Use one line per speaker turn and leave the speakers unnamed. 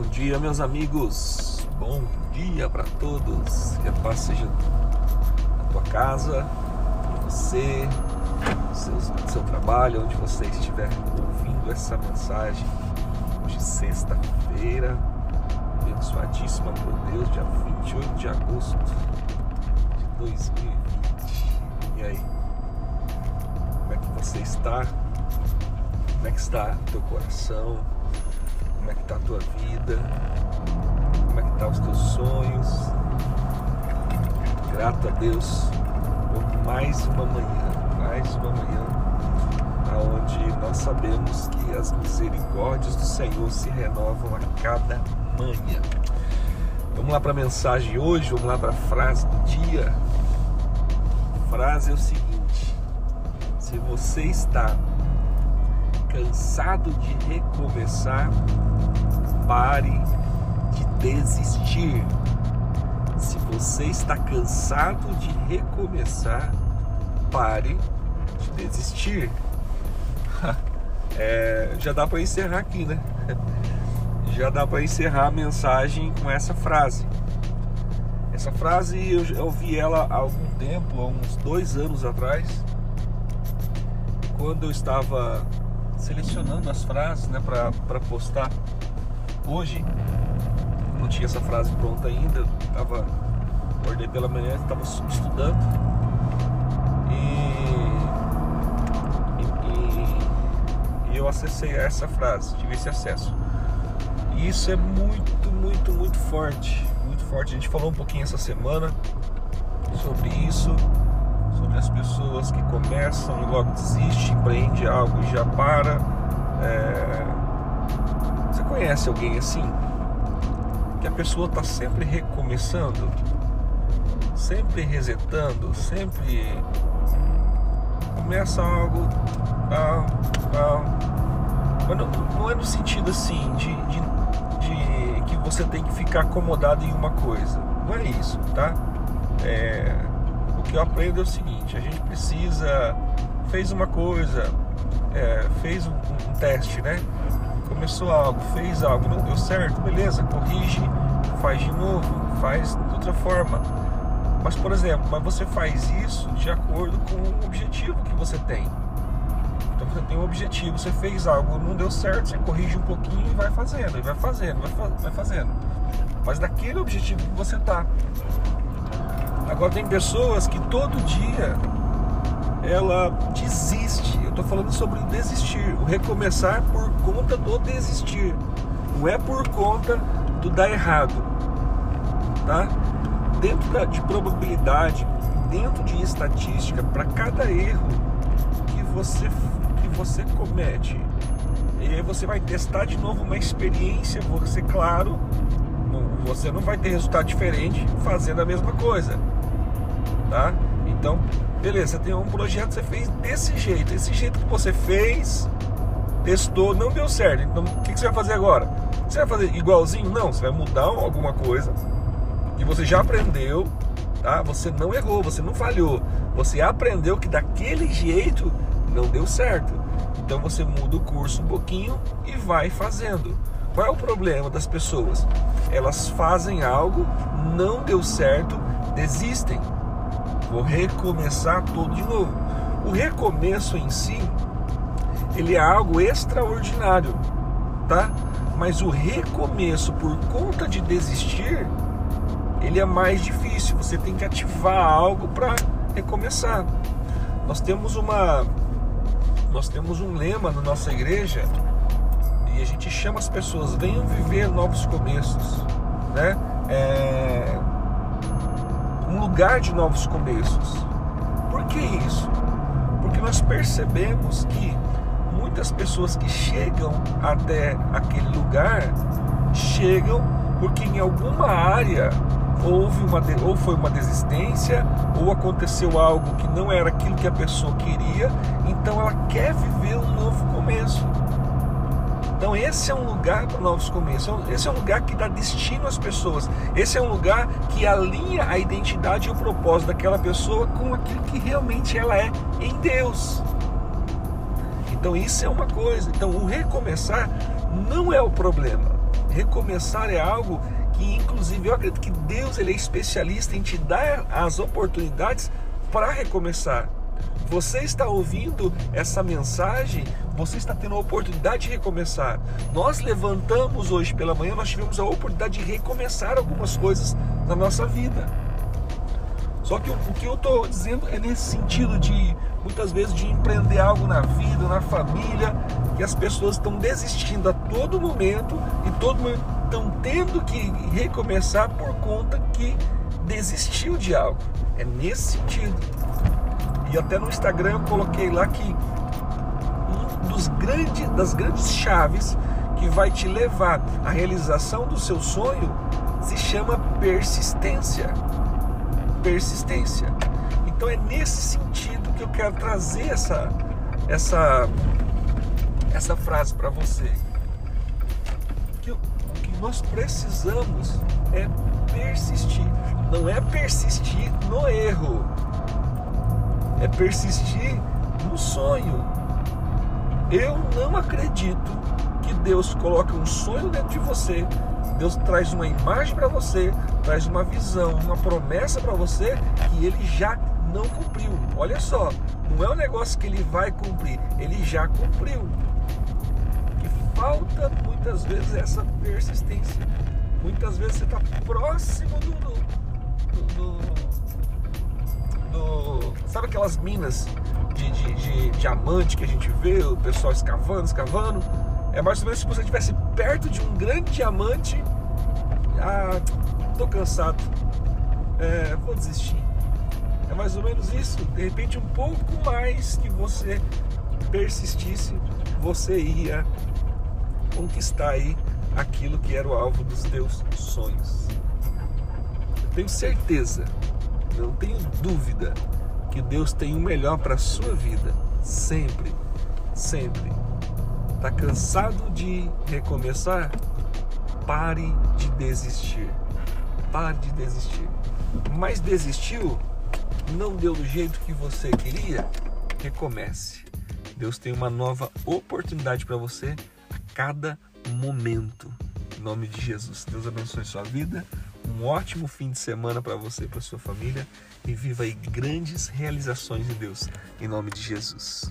Bom dia, meus amigos. Bom dia para todos. Que a paz seja na tua casa, você, no seu, no seu trabalho, onde você estiver ouvindo essa mensagem. Hoje, sexta-feira, abençoadíssima por Deus, dia 28 de agosto de 2020. E aí? Como é que você está? Como é que está teu coração? Como é que está a tua vida? Como é que tá os teus sonhos? Grato a Deus por mais uma manhã, mais uma manhã, onde nós sabemos que as misericórdias do Senhor se renovam a cada manhã. Vamos lá para a mensagem hoje, vamos lá para a frase do dia. A frase é o seguinte: se você está cansado de recomeçar, pare de desistir. Se você está cansado de recomeçar, pare de desistir. É, já dá para encerrar aqui, né? Já dá para encerrar a mensagem com essa frase. Essa frase eu ouvi ela há algum tempo, há uns dois anos atrás, quando eu estava selecionando as frases né, para postar hoje. Não tinha essa frase pronta ainda, tava, acordei pela manhã, estava estudando e, e, e eu acessei essa frase, tive esse acesso. E isso é muito, muito, muito forte, muito forte. A gente falou um pouquinho essa semana sobre as pessoas que começam e logo desistem, empreende algo e já para. É... Você conhece alguém assim? Que a pessoa está sempre recomeçando, sempre resetando, sempre começa algo. Ah, ah, mas não, não, é no sentido assim de, de, de, que você tem que ficar acomodado em uma coisa. Não é isso, tá? É, que eu aprendo é o seguinte: a gente precisa, fez uma coisa, é, fez um, um, teste, né? Começou algo, fez algo, não deu certo, beleza, corrige, faz de novo, faz de outra forma. Mas, por exemplo, mas você faz isso de acordo com o objetivo que você tem. Então você tem um objetivo, você fez algo, não deu certo, você corrige um pouquinho e vai fazendo, e vai fazendo, vai, fazendo. Mas daquele objetivo que você tá. Agora tem pessoas que todo dia ela desiste. Eu estou falando sobre o desistir, o recomeçar por conta do desistir. Não é por conta do dar errado, tá? Dentro da, de probabilidade, dentro de estatística, para cada erro que você que você comete, e aí você vai testar de novo uma experiência. Você, claro, você não vai ter resultado diferente fazendo a mesma coisa tá? Então, beleza, você tem um projeto, você fez desse jeito, esse jeito que você fez, testou, não deu certo. Então, o que você vai fazer agora? Você vai fazer igualzinho? Não, você vai mudar alguma coisa que você já aprendeu, tá? Você não errou, você não falhou. Você aprendeu que daquele jeito não deu certo. Então você muda o curso um pouquinho e vai fazendo. Qual é o problema das pessoas? Elas fazem algo, não deu certo, desistem vou recomeçar tudo de novo. O recomeço em si, ele é algo extraordinário, tá? Mas o recomeço por conta de desistir, ele é mais difícil. Você tem que ativar algo para recomeçar. Nós temos uma nós temos um lema na nossa igreja e a gente chama as pessoas venham viver novos começos, né? É, lugar de novos começos. Por que isso? Porque nós percebemos que muitas pessoas que chegam até aquele lugar chegam porque em alguma área houve uma ou foi uma desistência ou aconteceu algo que não era aquilo que a pessoa queria, então ela quer viver um novo começo. Então esse é um lugar para novos começos. Esse é um lugar que dá destino às pessoas. Esse é um lugar que alinha a identidade e o propósito daquela pessoa com aquilo que realmente ela é em Deus. Então isso é uma coisa. Então o recomeçar não é o problema. Recomeçar é algo que, inclusive, eu acredito que Deus ele é especialista em te dar as oportunidades para recomeçar. Você está ouvindo essa mensagem, você está tendo a oportunidade de recomeçar. Nós levantamos hoje pela manhã, nós tivemos a oportunidade de recomeçar algumas coisas na nossa vida. Só que o, o que eu estou dizendo é nesse sentido de muitas vezes de empreender algo na vida, na família, que as pessoas estão desistindo a todo momento e todo momento estão tendo que recomeçar por conta que desistiu de algo. É nesse sentido. E até no Instagram eu coloquei lá que um dos grandes, das grandes chaves que vai te levar à realização do seu sonho se chama persistência persistência. Então é nesse sentido que eu quero trazer essa essa essa frase para você. Que o que nós precisamos é persistir. Não é persistir no erro. É persistir no sonho. Eu não acredito que Deus coloque um sonho dentro de você Deus traz uma imagem para você, traz uma visão, uma promessa para você que ele já não cumpriu. Olha só, não é um negócio que ele vai cumprir, ele já cumpriu. Que falta muitas vezes essa persistência. Muitas vezes você está próximo do, do, do, do, Sabe aquelas minas de, de, de diamante que a gente vê, o pessoal escavando, escavando? É mais ou menos se você estivesse perto de um grande diamante. Ah, tô cansado. É, vou desistir. É mais ou menos isso. De repente, um pouco mais que você persistisse, você ia conquistar aí aquilo que era o alvo dos teus sonhos. Eu tenho certeza, não tenho dúvida que Deus tem o melhor para a sua vida, sempre, sempre. Está cansado de recomeçar? Pare de desistir. Pare de desistir. Mas desistiu? Não deu do jeito que você queria? Recomece. Deus tem uma nova oportunidade para você a cada momento. Em nome de Jesus. Deus abençoe sua vida. Um ótimo fim de semana para você e para sua família e viva aí grandes realizações de Deus. Em nome de Jesus.